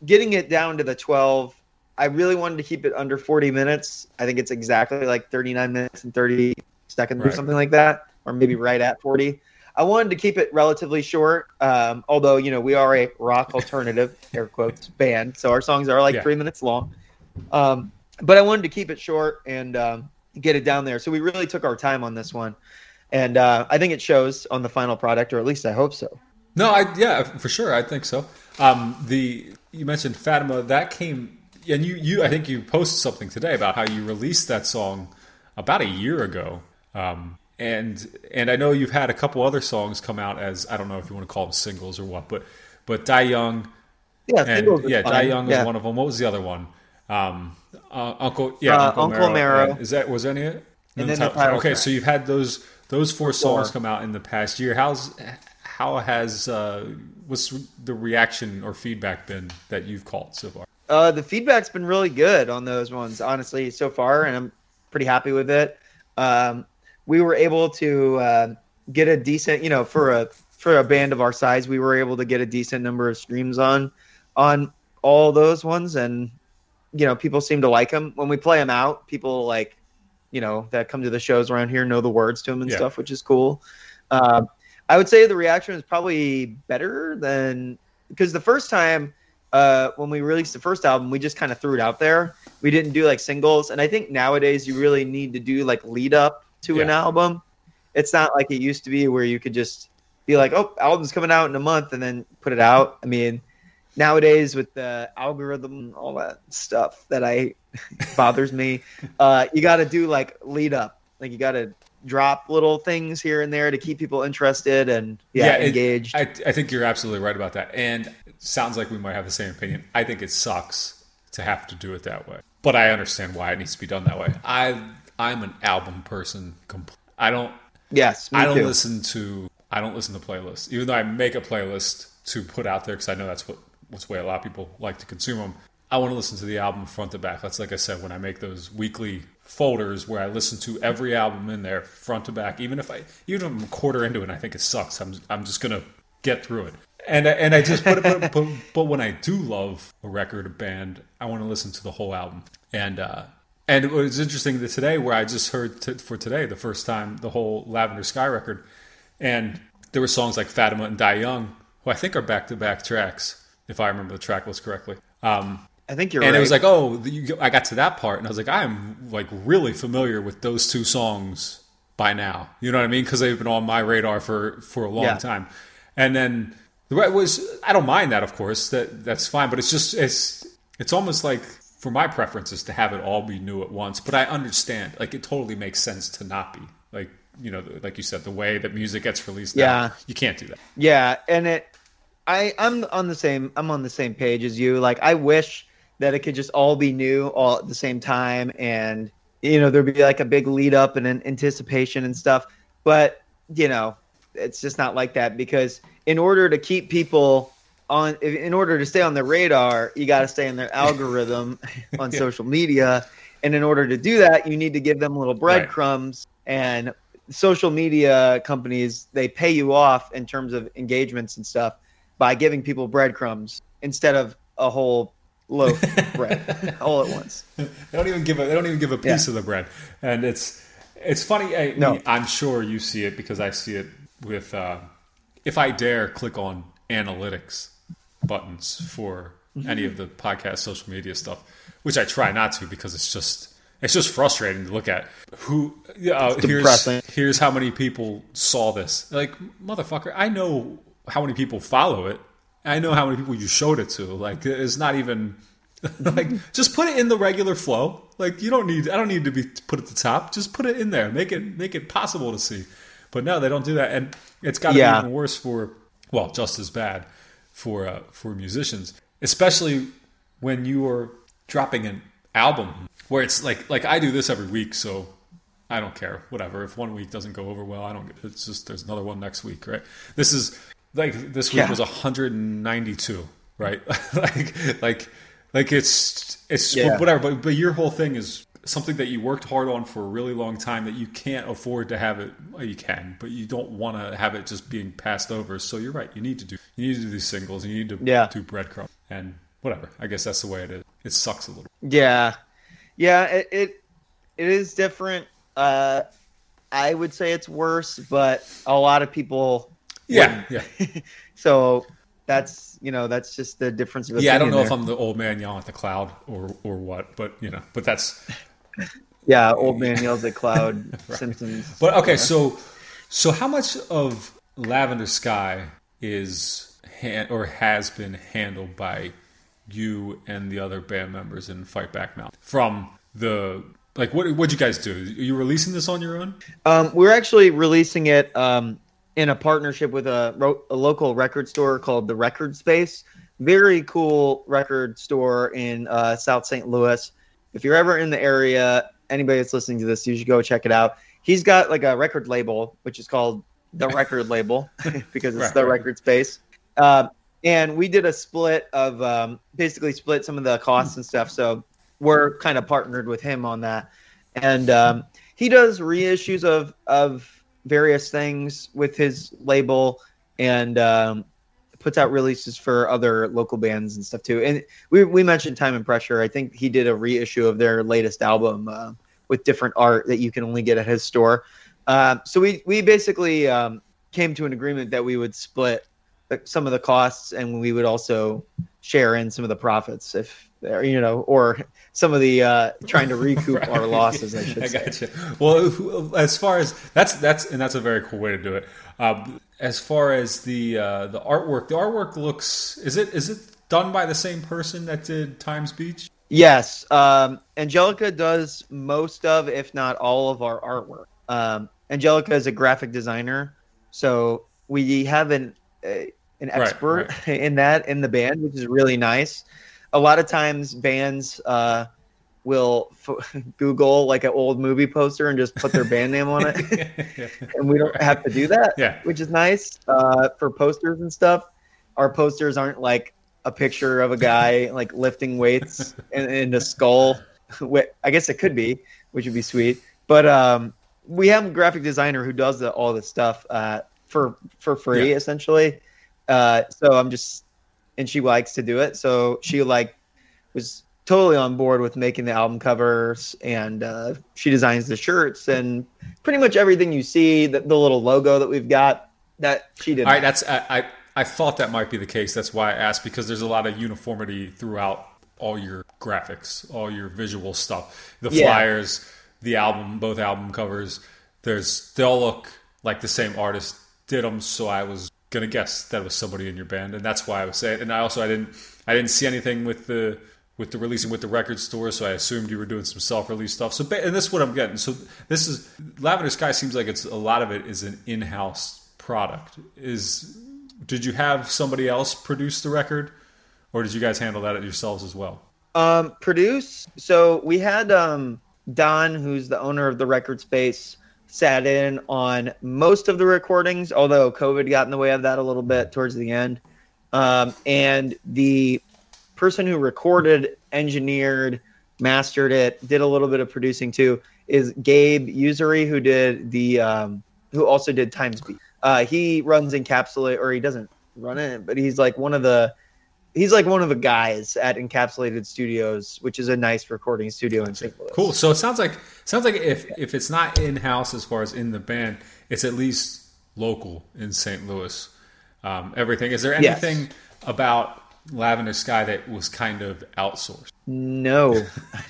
getting it down to the 12 i really wanted to keep it under 40 minutes i think it's exactly like 39 minutes and 30 seconds or something like that or maybe right at 40 i wanted to keep it relatively short um, although you know we are a rock alternative (laughs) air quotes band so our songs are like Yeah. three minutes long um, but i wanted to keep it short and um, get it down there so we really took our time on this one and uh, i think it shows on the final product or at least i hope so No, I yeah, for sure. I think so. Um, the you mentioned Fatima. That came, and you you I think you posted something today about how you released that song about a year ago. Um, and and I know you've had a couple other songs come out as I don't know if you want to call them singles or what, but but Die Young yeah and yeah, fine. Die Young was Yeah. one of them. What was the other one? Um, uh, Uncle yeah, Uh, Uncle. Marrow. Is that was any? of it? And then the title okay, track. so you've had those those four songs Four. come out in the past year. How's how has uh, what's the reaction or feedback been that you've called so far? Uh, the feedback's been really good on those ones, honestly, so far, and I'm pretty happy with it. Um, we were able to uh, get a decent, you know, for a for a band of our size, we were able to get a decent number of streams on on all those ones, and you know, people seem to like them when we play them out. People like, you know, that come to the shows around here know the words to them and Yeah. stuff, which is cool. Um, I would say the reaction is probably better than because the first time uh, when we released the first album, we just kind of threw it out there. We didn't do like singles, and I think nowadays you really need to do like lead up to an album. It's not like it used to be where you could just be like, "Oh, album's coming out in a month," and then put it out. I mean, nowadays with the algorithm, and all that stuff that I (laughs) bothers me, uh, you got to do like lead up. Like you got to drop little things here and there to keep people interested and yeah, it- engaged. I, I think you're absolutely right about that, and it sounds like we might have the same opinion. I think it sucks to have to do it that way, but I understand why it needs to be done that way. I I'm an album person. compl- I don't yes, me I don't too. listen to I don't listen to playlists, even though I make a playlist to put out there because I know that's what what's way a lot of people like to consume them. I want to listen to the album front to back. That's like I said when I make those weekly folders where I listen to every album in there front to back. Even if I even if I'm a quarter into it, and I think it sucks. I'm I'm just gonna get through it. And and I just put it. But, but, but when I do love a record, a band, I want to listen to the whole album. And uh, and it was interesting that today, where I just heard t- for today the first time the whole Lavender Sky record, and there were songs like Fatima and Die Young, who I think are back to back tracks, if I remember the track list correctly. Um, I think you're right. and right. it was like, oh, you, I got to that part, and I was like, I'm like really familiar with those two songs by now. You know what I mean? Because they've been on my radar for for a long Yeah. time. And then the right was, I don't mind that, of course, that that's fine. But it's just it's it's almost like for my preferences to have it all be new at once. But I understand, like it totally makes sense to not be like you know, like you said, the way that music gets released. now, Yeah. you can't do that. Yeah, and it I I'm on the same I'm on the same page as you. Like I wish that it could just all be new all at the same time and you know there'd be like a big lead up and an anticipation and stuff. But, you know, it's just not like that because in order to keep people on in order to stay on their radar, you got to stay in their (laughs) algorithm on social media. And in order to do that, you need to give them little breadcrumbs and social media companies they pay you off in terms of engagements and stuff by giving people breadcrumbs instead of a whole loaf (laughs) bread all at once. They don't even give a they don't even give a piece Yeah. of the bread, and it's it's funny. I, No. I'm sure you see it because I see it with. Uh, if I dare click on analytics buttons for Mm-hmm. any of the podcast social media stuff, which I try not to because it's just it's just frustrating to look at. Who uh, here's here's how many people saw this. Like motherfucker, I know how many people follow it. I know how many people you showed it to. Like it's not even (laughs) like just put it in the regular flow. Like you don't need I don't need to be put at the top. Just put it in there. Make it make it possible to see. But no, they don't do that, and it's got to Yeah. be even worse for well, just as bad for uh, for musicians, especially when you are dropping an album where it's like like I do this every week, so I don't care. Whatever. If one week doesn't go over well, I don't. It's just there's another one next week, right? This is like this week Yeah. was 192, right? (laughs) like like like it's it's Yeah. whatever. But but your whole thing is something that you worked hard on for a really long time that you can't afford to have it. Well, you can, but you don't want to have it just being passed over. So you're right. You need to do you need to do these singles. You need to Yeah. do breadcrumb and whatever. I guess that's the way it is. It sucks a little. Yeah, yeah. It it, it is different. Uh, I would say it's worse, but a lot of people. Yeah, yeah. (laughs) So that's you know that's just the difference of Yeah, I don't know opinion if. I'm the old man yelling at the cloud or or what, but you know, but that's (laughs) Yeah, old man yells at cloud. (laughs) Simpsons. but okay. So so how much of Lavender Sky is han- or has been handled by you and the other band members in Fight Back Mountain from the like what what'd you guys do? Are you releasing this on your own? Um, we're actually releasing it um, in a partnership with a, ro- a local record store called the Record Space. Very cool record store in uh, South St. Louis. If you're ever in the area, anybody that's listening to this, you should go check it out. He's got like a record label, which is called the Record Label (laughs) because it's Right, the right. Record Space. Um, and we did a split of um, basically split some of the costs and stuff. So we're kind of partnered with him on that. And um, he does reissues of of various things with his label and um, puts out releases for other local bands and stuff too. And we we mentioned Time and Pressure. I think he did a reissue of their latest album uh, with different art that you can only get at his store. Um, so we we basically um, came to an agreement that we would split the, some of the costs and we would also share in some of the profits if there you know or some of the uh, trying to recoup (laughs) our losses. I should I say. got you. Well, as far as that's that's and that's a very cool way to do it. Um, as far as the uh, the artwork, the artwork looks is it is it done by the same person that did Times Beach? Yes, um, Angelica does most of, if not all of our artwork. Um, Angelica is a graphic designer, so we have an a, an Right, expert (laughs) in that in the band, which is really nice. A lot of times, bands uh, will f- (laughs) Google like an old movie poster and just put their band name on it, (laughs) and we don't have to do that, Yeah. which is nice uh, for posters and stuff. Our posters aren't like a picture of a guy like lifting weights and, and a skull. I guess it could be, which would be sweet. But um, we have a graphic designer who does the, all this stuff uh, for for free, Yeah. essentially. Uh, so I'm just, and she likes to do it. So she like was totally on board with making the album covers, and uh, she designs the shirts and pretty much everything you see. The, the little logo that we've got that she did. All right, that's I, I I thought that might be the case. That's why I asked because there's a lot of uniformity throughout all your graphics, all your visual stuff, the Yeah. flyers, the album, both album covers. There's they all look like the same artist did them. So I was gonna guess that was somebody in your band, and that's why I was saying. And I also I didn't I didn't see anything with the with the releasing with the record store, so I assumed you were doing some self-release stuff. So, and this is what I'm getting. So, this is Lavender Sky. Seems like it's a lot of it is an in-house product. Is did you have somebody else produce the record, or did you guys handle that yourselves as well? Um, produce. So we had um, Don, who's the owner of the record space, sat in on most of the recordings, although COVID got in the way of that a little bit towards the end. Um, and the person who recorded, engineered, mastered it, did a little bit of producing too, is Gabe Usury, who did the, um, who also did Times Beach. Uh, he runs Encapsulate, or he doesn't run it, but he's like one of the he's like one of the guys at Encapsulated Studios, which is a nice recording studio in St. Louis. Cool. So it sounds like sounds like if if it's not in house as far as in the band, it's at least local in St. Louis. Um, everything. Is there Yes. anything about Lavender Sky that was kind of outsourced? No,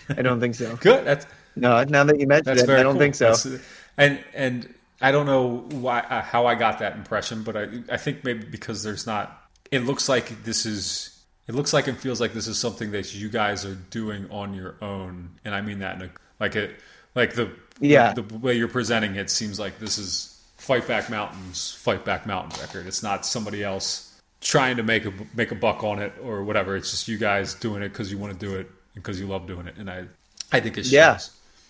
I don't think so. (laughs) Good. That's No, now that you mentioned it. I don't cool. think so. That's- and and I don't know why uh, how I got that impression, but I I think maybe because there's not. It looks like this is. It looks like and feels like this is something that you guys are doing on your own, and I mean that in a like it like the Yeah. the, way you're presenting it seems like this is Fight Back Mountains Fight Back Mountain record. It's not somebody else trying to make a make a buck on it or whatever. It's just you guys doing it because you want to do it because you love doing it, and I I think it shows. Yeah.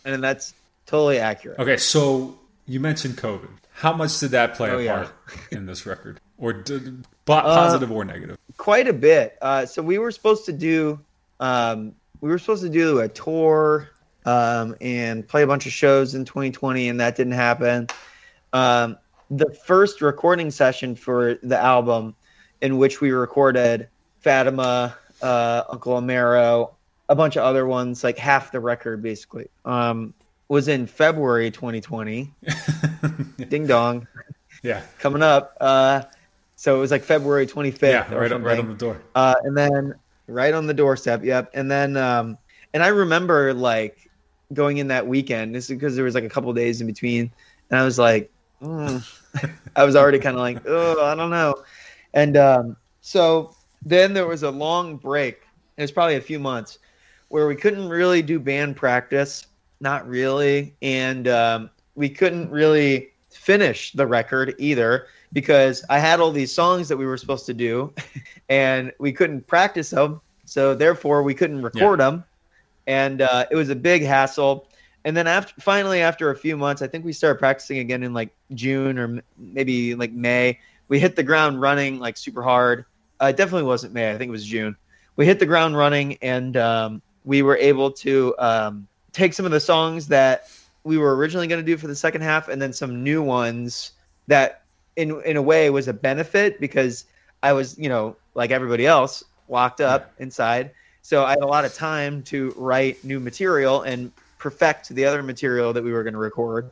and that's totally accurate. Okay, so you mentioned COVID. How much did that play Oh, a yeah. part in this record, or did, po- positive or negative? quite a bit. Uh, so we were supposed to do, um, we were supposed to do a tour um, and play a bunch of shows in 2020, and that didn't happen. Um, the first recording session for the album, in which we recorded Fatima, uh, Uncle Amaro, a bunch of other ones, like half the record basically, um, was in February 2020. (laughs) Ding dong Yeah, coming up. Uh, so it was like February 25th. yeah, or right, on, right on the door. Uh, and then right on the doorstep. Yep. And then, um, and I remember like going in that weekend. This is because there was like a couple days in between, and I was like, mm. (laughs) I was already kind of like, oh, I don't know. And um, so then there was a long break. It was probably a few months where we couldn't really do band practice, not really, and um, we couldn't really finish the record either because I had all these songs that we were supposed to do, (laughs) and we couldn't practice them, so therefore we couldn't record them, and uh, it was a big hassle. And then after finally after a few months, I think we started practicing again in like June or m- maybe like May. We hit the ground running like super hard. Uh, it definitely wasn't May. I think it was June. We hit the ground running, and um, we were able to um, take some of the songs that we were originally going to do for the second half, and then some new ones that, in in a way, was a benefit because I was, you know, like everybody else, locked up inside. So I had a lot of time to write new material and perfect the other material that we were going to record.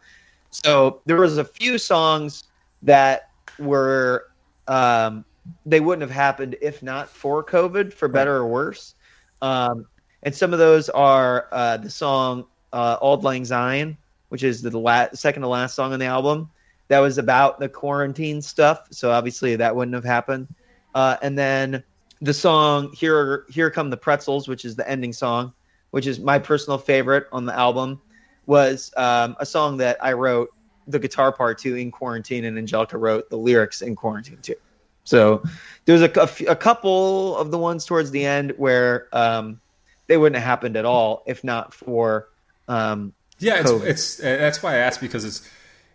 So there was a few songs that were um, they wouldn't have happened if not for COVID, for better or worse. Um, and some of those are uh, the song uh, "Auld Lang Syne," which is the la- second to last song on the album. That was about the quarantine stuff, so obviously that wouldn't have happened. Uh, and then the song "Here Here Come the Pretzels," which is the ending song, which is my personal favorite on the album, was um, a song that I wrote the guitar part to in quarantine, and Angelica wrote the lyrics in quarantine too. So there's a, a f- a couple of the ones towards the end where um, they wouldn't have happened at all if not for um, Yeah, it's, it's uh, that's why I asked because it's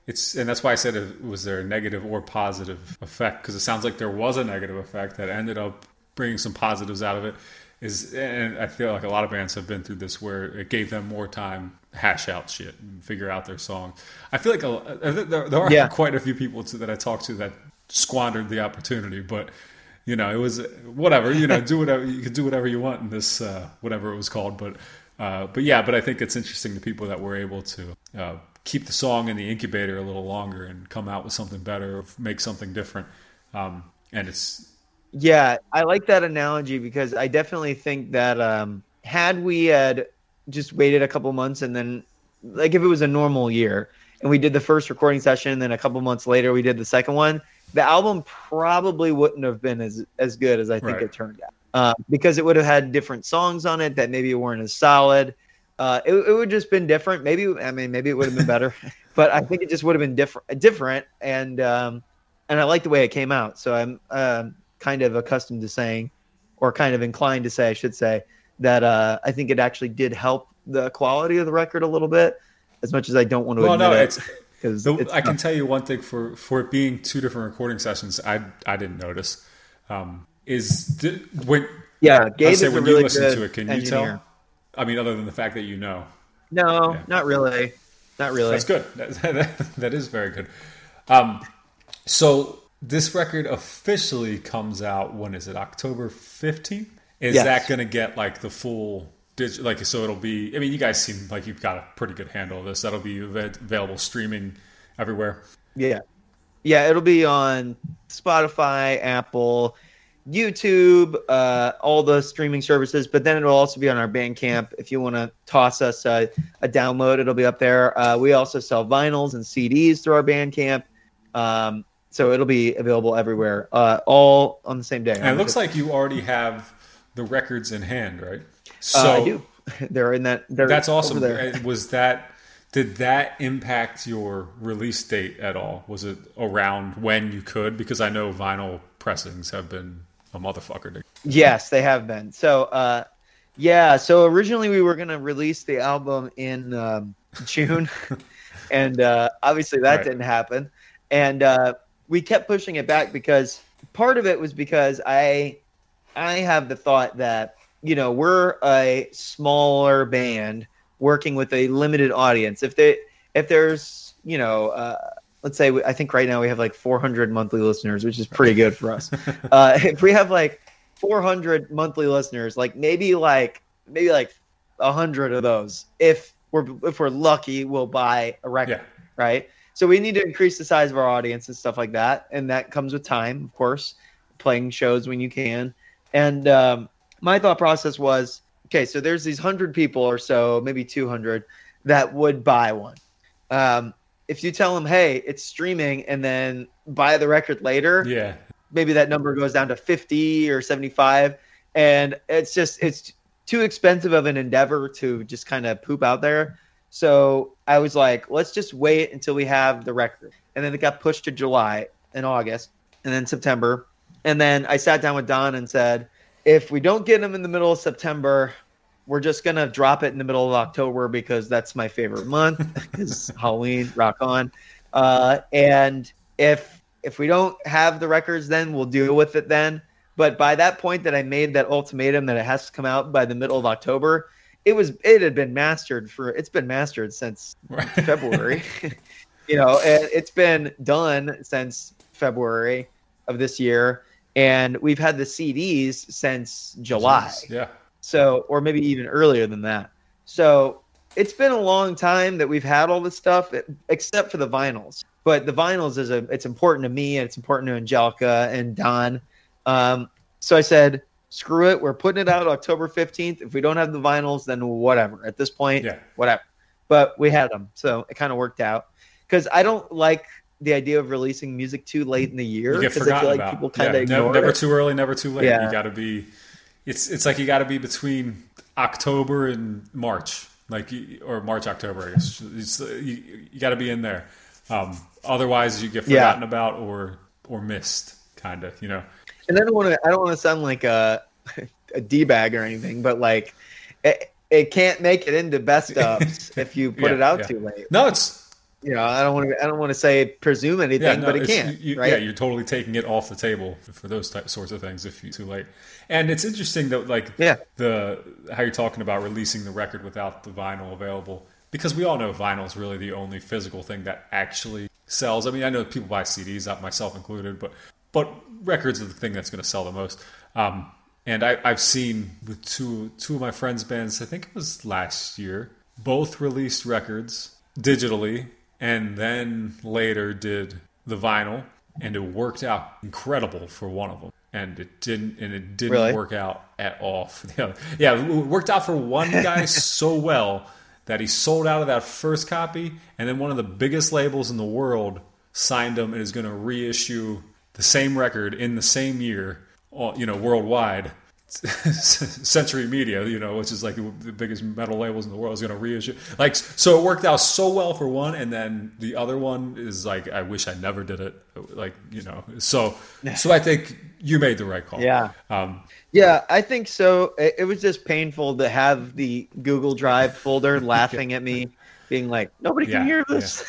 it's and that's why I said it, was there a negative or positive effect because it sounds like there was a negative effect that ended up bringing some positives out of it. Is and I feel like a lot of bands have been through this where it gave them more time hash out shit and figure out their song. I feel like a, there, there are Yeah. quite a few people too, that I talked to that squandered the opportunity, but you know, it was whatever. You know, do whatever you could do whatever you want in this uh, whatever it was called. But uh, but yeah, but I think it's interesting the people that were able to uh, keep the song in the incubator a little longer and come out with something better or make something different. Um, and it's Yeah, I like that analogy because I definitely think that um, had we had just waited a couple months and then, like, if it was a normal year and we did the first recording session, and then a couple months later we did the second one, the album probably wouldn't have been as as good as I think Right. it turned out uh, because it would have had different songs on it that maybe weren't as solid. Uh, it, it would just been different. Maybe I mean maybe it would have been better, (laughs) but I think it just would have been different. Different, and um, and I like the way it came out. So I'm um, kind of accustomed to saying, or kind of inclined to say, I should say, that uh, I think it actually did help the quality of the record a little bit, as much as I don't want to well, admit no, it. it's. 'cause The, it's I can tell you one thing for for it being two different recording sessions. I I didn't notice. Um, is when yeah, Gabe is say a when really you listen good to it, can you tell? I mean, other than the fact that you know, No, Yeah. not really, not really. That's good. That, (laughs) that, that is very good. Um, so this record officially comes out. When is it? October fifteenth. Is Yes. that going to get like the full? Dig- like so, it'll be. I mean, you guys seem like you've got a pretty good handle of this. That'll be available streaming everywhere. Yeah. Yeah, it'll be on Spotify, Apple, YouTube, uh, all the streaming services, but then it'll also be on our Bandcamp. If you want to toss us a, a download, it'll be up there. Uh, we also sell vinyls and CDs through our Bandcamp. Um, so it'll be available everywhere, uh, all on the same day. And it looks like you already have the records in hand, right? So uh, I do. (laughs) They're in that. They're that's awesome. Was that? Did that impact your release date at all? Was it around when you could? Because I know vinyl pressings have been a motherfucker. to- Yes, they have been. So, uh, yeah. So originally we were gonna release the album in um, June, (laughs) and uh, obviously that Right. didn't happen. And uh, we kept pushing it back because part of it was because I, I have the thought that you know we're a smaller band working with a limited audience. If they, if there's you know. Uh, Let's say we, I think right now we have like 400 monthly listeners, which is pretty good for us. uh, (laughs) if we have like 400 monthly listeners like maybe like maybe like a 100 of those if we're if we're lucky we'll buy a record Yeah. right so we need to increase the size of our audience and stuff like that and that comes with time of course playing shows when you can and um, my thought process was okay so there's these 100 people or so maybe 200 that would buy one um, if you tell them hey it's streaming and then buy the record later Yeah. maybe that number goes down to 50 or 75 and it's just it's too expensive of an endeavor to just kind of poop out there. So i was like let's just wait until we have the record. And then it got pushed to july and august and then september. And then i sat down with don and said if we don't get them in the middle of september we're just gonna drop it in the middle of october because that's my favorite month (laughs) because halloween rock on. Uh, and if if we don't have the records then we'll deal with it then. But by that point that i made that ultimatum that it has to come out by the middle of october it was it had been mastered for it's been mastered since Right. february. (laughs) (laughs) You know and it's been done since february of this year. And we've had the cds since july. Yeah. So, or maybe even earlier than that. So, it's been a long time that we've had all this stuff, except for the vinyls. But the vinyls is a, it's important to me, and it's important to Angelica and Don. Um, so I said, screw it, we're putting it out October fifteenth. If we don't have the vinyls, then whatever. At this point, Yeah. whatever. But we had them, so it kind of worked out. Because I don't like the idea of releasing music too late in the year You get because I feel like about. people kind of yeah. ignore never, never it. too early, never too late. Yeah. You got to be. It's it's like you got to be between October and March, like or March October. I guess it's, you, you got to be in there. Um, otherwise, you get Yeah. forgotten about or or missed, kind of. You know. and I don't want to I don't want to sound like a (laughs) a d bag or anything, but like it, it can't make it into best ups (laughs) if you put Yeah, it out yeah. too late. No, it's You know, I don't want to I don't want to say presume anything, yeah, no, but it can't, you- right? Yeah, you're totally taking it off the table for those type, sorts of things if you're too late. And it's interesting that like Yeah. the how you're talking about releasing the record without the vinyl available because we all know vinyl is really the only physical thing that actually sells. I mean, I know people buy CDs, not myself included, but but records are the thing that's going to sell the most. Um, and I, I've seen with two two of my friends' bands, I think it was last year, both released records digitally and then later did the vinyl, and it worked out incredible for one of them, and it didn't, and it didn't Really? work out at all for the other. Yeah, it worked out for one (laughs) guy so well that he sold out of that first copy, and then one of the biggest labels in the world signed him and is going to reissue the same record in the same year, all- you know, worldwide. (laughs) Century Media, you know, which is like the biggest metal labels in the world, is going to reissue. Like, so it worked out so well for one, and then the other one is like, I wish I never did it. Like, you know, so (laughs) so I think you made the right call. Yeah. Um, Yeah, I think so. It, it was just painful to have the Google Drive folder (laughs) laughing at me, being like, "Nobody can Yeah, hear this."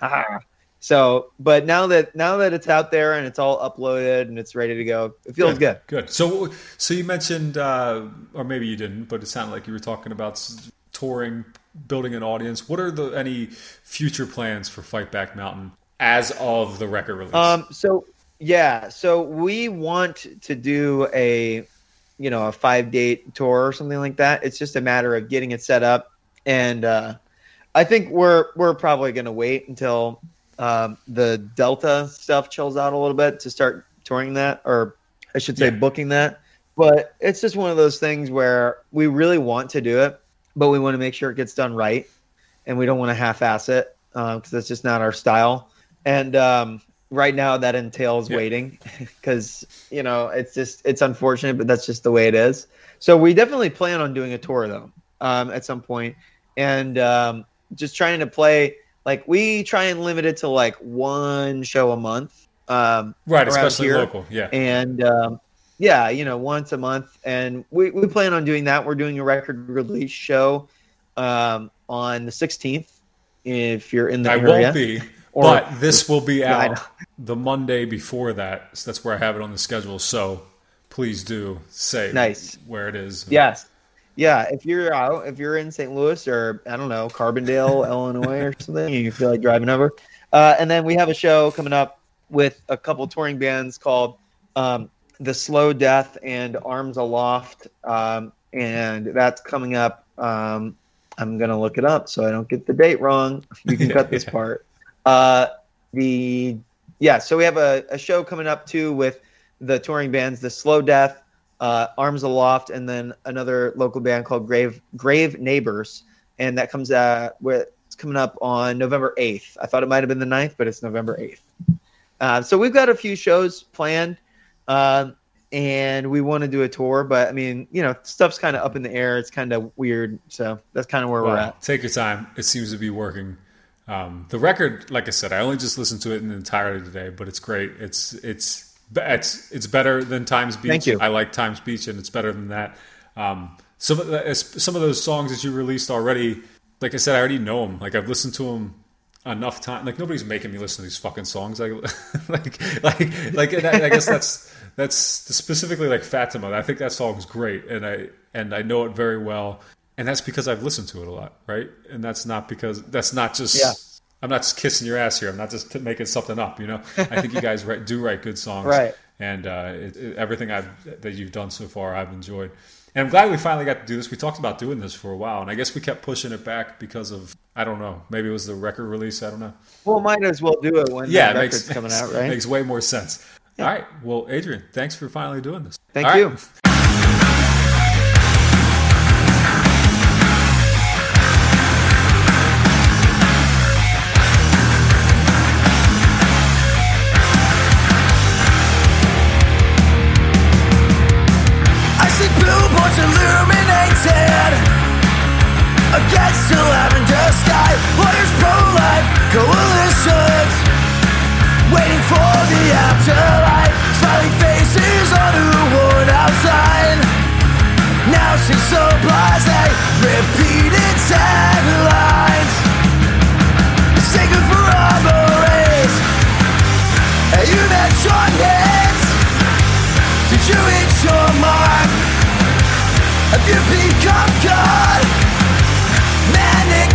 Ah. So, but now that now that it's out there and it's all uploaded and it's ready to go, it feels good. Good. So, so you mentioned, uh, or maybe you didn't, but it sounded like you were talking about touring, building an audience. What are the any future plans for Fight Back Mountain as of the record release? Um, so yeah, so we want to do a, you know, a five date tour or something like that. It's just a matter of getting it set up, and uh, I think we're we're probably going to wait until um, the Delta stuff chills out a little bit to start touring that, or I should say Yeah. booking that. But it's just one of those things where we really want to do it, but we want to make sure it gets done right, and we don't want to half-ass it because that's just not our style. And um, right now, that entails Yeah. waiting (laughs) because you know it's just it's unfortunate, but that's just the way it is. So we definitely plan on doing a tour though um, at some point, and um, just trying to play like we try and limit it to like one show a month. Um, Right, especially here. local. Yeah. and um, yeah, you know, once a month, and we, we plan on doing that. We're doing a record release show um, on the 16th. If you're in the I area, won't be, Or- but this will be (laughs) Yeah, I out know. the Monday before that. So that's where I have it on the schedule. So please do say Nice. where it is. Yes. Yeah, if you're out, if you're in St. Louis or I don't know, Carbondale, (laughs) Illinois or something, and you feel like driving over. Uh, and then we have a show coming up with a couple touring bands called um, The Slow Death and Arms Aloft. Um, and that's coming up. Um, I'm going to look it up so I don't get the date wrong. You can cut this (laughs) part. Uh, the yeah, so we have a, a show coming up too with the touring bands, The Slow Death, uh, Arms Aloft, and then another local band called Grave Grave Neighbors, and that comes uh with it's coming up on November eighth. I thought it might have been the 9th, but it's November eighth. Uh, so we've got a few shows planned, um, and we want to do a tour, but I mean, you know, stuff's kind of up in the air. It's kind of weird, so that's kind of where we're at. take your time. It seems to be working. Um, the record, like I said, I only just listened to it in entirety today, but it's great. It's it's it's it's better than Times Beach. Thank you. I like Times Beach, and it's better than that. Um, some of the, some of those songs that you released already, like I said, I already know them. Like I've listened to them enough time. Like nobody's making me listen to these fucking songs. Like (laughs) like like like and I, I guess that's that's specifically like Fatima. I think that song's great, and I and I know it very well, and that's because I've listened to it a lot, right? And that's not because that's not just. Yeah. I'm not just kissing your ass here. I'm not just t- making something up. You know, I think you (laughs) guys write, do write good songs, Right. And uh, it, it, everything I've that you've done so far, I've enjoyed. And I'm glad we finally got to do this. We talked about doing this for a while, and I guess we kept pushing it back because of I don't know. Maybe it was the record release. I don't know. Well, might as well do it when Yeah, the it record's makes coming (laughs) out, right? makes way more sense. All right. Well, Adrian, thanks for finally doing this. Thank All right. Against the lavender sky. Lawyers pro-life coalitions waiting for the afterlife. Smiling faces on who would outside. Now she's so blasé, repeated taglines. Singing for robberies. Hey, you met Sean Hicks. Did you hit your mark? Have you become God?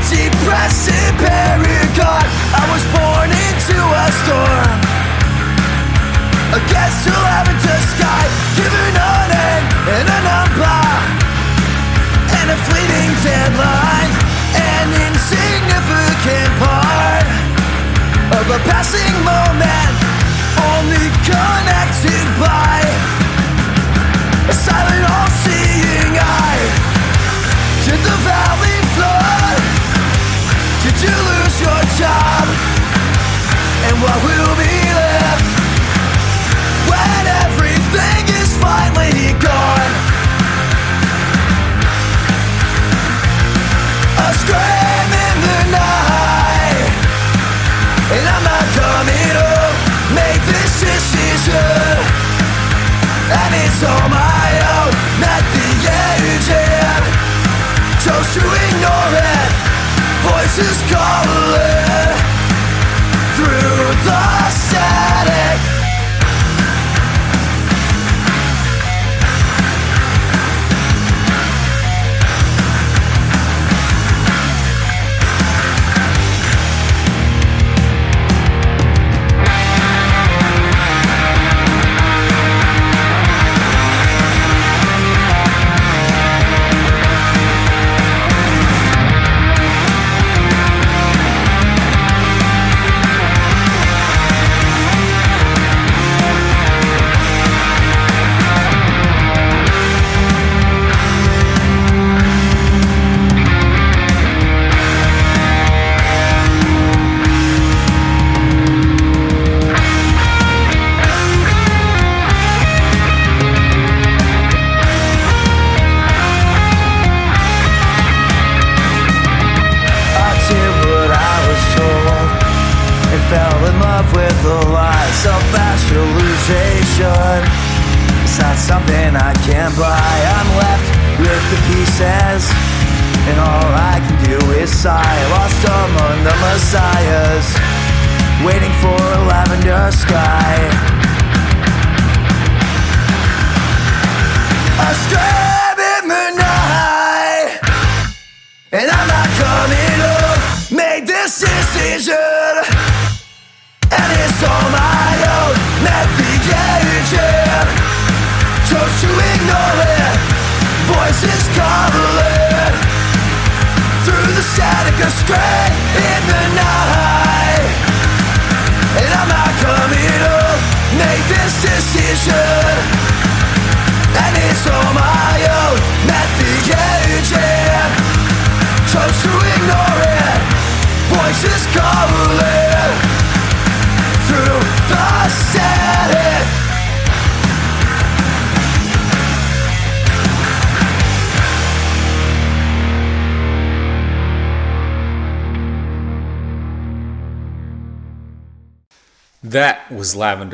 Depressive, paragon. I was born into a storm. Against the lavender sky, given a name and a number, and a fleeting deadline, an insignificant part of a passing moment, only connected by a silent all-seeing eye. Did the valley job? And what will be left when everything is finally gone? A scream in the night, and I'm not coming to make this decision. And it's on my own, Voices calling Through the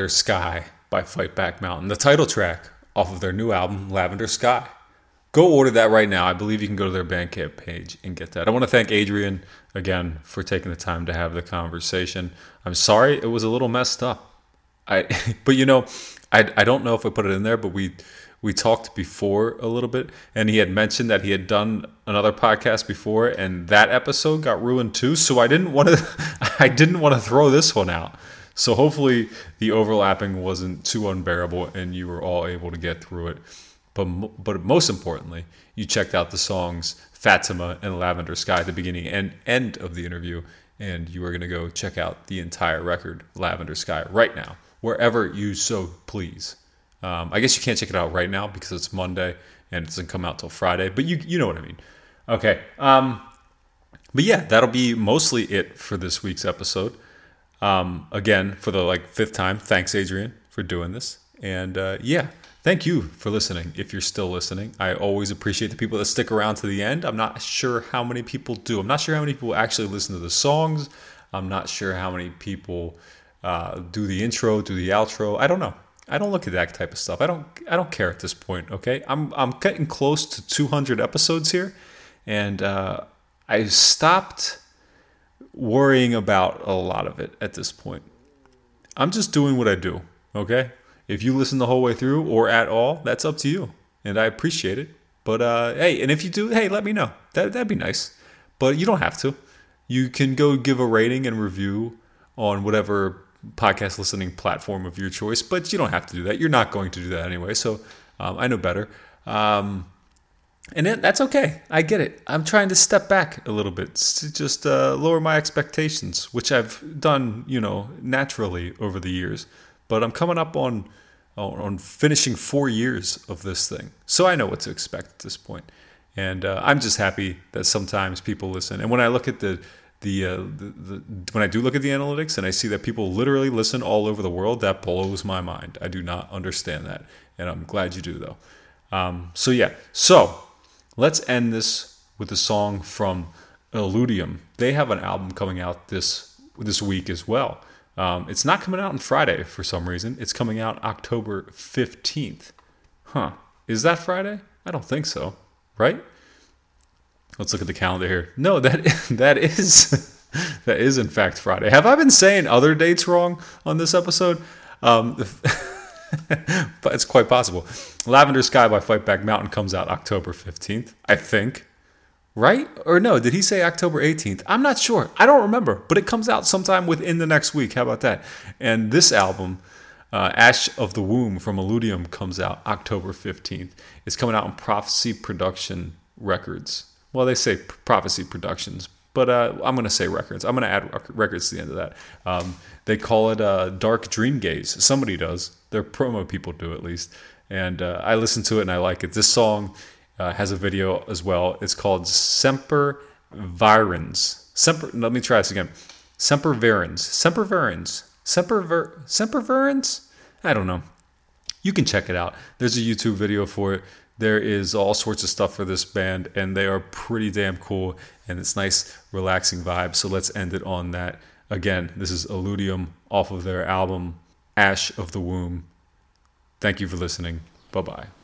Lavender Sky by Fightback Mountain, the title track off of their new album, Lavender Sky. Go order that right now. I believe you can go to their Bandcamp page and get that. I want to thank Adrian again for taking the time to have the conversation. I'm sorry it was a little messed up. I, (laughs) but you know, I, I don't know if I put it in there, but we we talked before a little bit, and he had mentioned that he had done another podcast before, and that episode got ruined too. So I didn't want to (laughs) I didn't want to throw this one out. So hopefully the overlapping wasn't too unbearable, and you were all able to get through it. But but most importantly, you checked out the songs Fatima and Lavender Sky at the beginning and end of the interview, and you are going to go check out the entire record, Lavender Sky, right now, wherever you so please. Um, I guess you can't check it out right now because it's Monday and it doesn't come out till Friday, but you you know what I mean. Okay. Um, but yeah, that'll be mostly it for this week's episode. Um, again, for the like fifth time, thanks Adrian for doing this, and uh, yeah, thank you for listening. If you're still listening, I always appreciate the people that stick around to the end. I'm not sure how many people do. I'm not sure how many people actually listen to the songs. I'm not sure how many people uh, do the intro, do the outro. I don't know. I don't look at that type of stuff. I don't. I don't care at this point. Okay, I'm I'm getting close to 200 episodes here, and uh, I stopped worrying about a lot of it at this point. I'm just doing what I do. Okay, if you listen the whole way through or at all, that's up to you, and I appreciate it. But uh, hey, and if you do, hey, let me know. That that'd be nice. But you don't have to. You can go give a rating and review on whatever podcast listening platform of your choice, but you don't have to do that. You're not going to do that anyway. So um, I know better. Um, and it, that's okay. I get it. I'm trying to step back a little bit to just uh, lower my expectations, which I've done, you know, naturally over the years. But I'm coming up on on finishing four years of this thing, so I know what to expect at this point. And uh, I'm just happy that sometimes people listen. And when I look at the the, uh, the, the when I do look at the analytics and I see that people literally listen all over the world, that blows my mind. I do not understand that, and I'm glad you do though. Um, so yeah, so let's end this with a song from Illudium. They have an album coming out this this week as well. Um, it's not coming out on Friday for some reason. It's coming out October fifteenth. Huh? Is that Friday? I don't think so. Right? Let's look at the calendar here. No, that (laughs) that is (laughs) that is in fact Friday. Have I been saying other dates wrong on this episode? Um, (laughs) (laughs) but it's quite possible. Lavender Sky by Fightback Mountain comes out October 15th, I think. Right? Or no, did he say October 18th? I'm not sure. I don't remember, but it comes out sometime within the next week. How about that? And this album, uh, Ash of the Womb from Illudium, comes out October 15th. It's coming out on Prophecy Production Records. Well, they say Prophecy Productions, but uh, I'm going to say records. I'm going to add records to the end of that. Um, they call it uh, Dark Dream Gaze. Somebody does. Their promo people do at least. And uh, I listen to it and I like it. This song uh, has a video as well. It's called Semper Virens. Semper. Let me try this again. Semper Virens. Semper Virens. Semper Ver, Semper Virens. I don't know. You can check it out. There's a YouTube video for it. There is all sorts of stuff for this band, and they are pretty damn cool. And it's nice, relaxing vibe. So let's end it on that. Again, this is Illudium off of their album Ash of the Womb. Thank you for listening. Bye bye.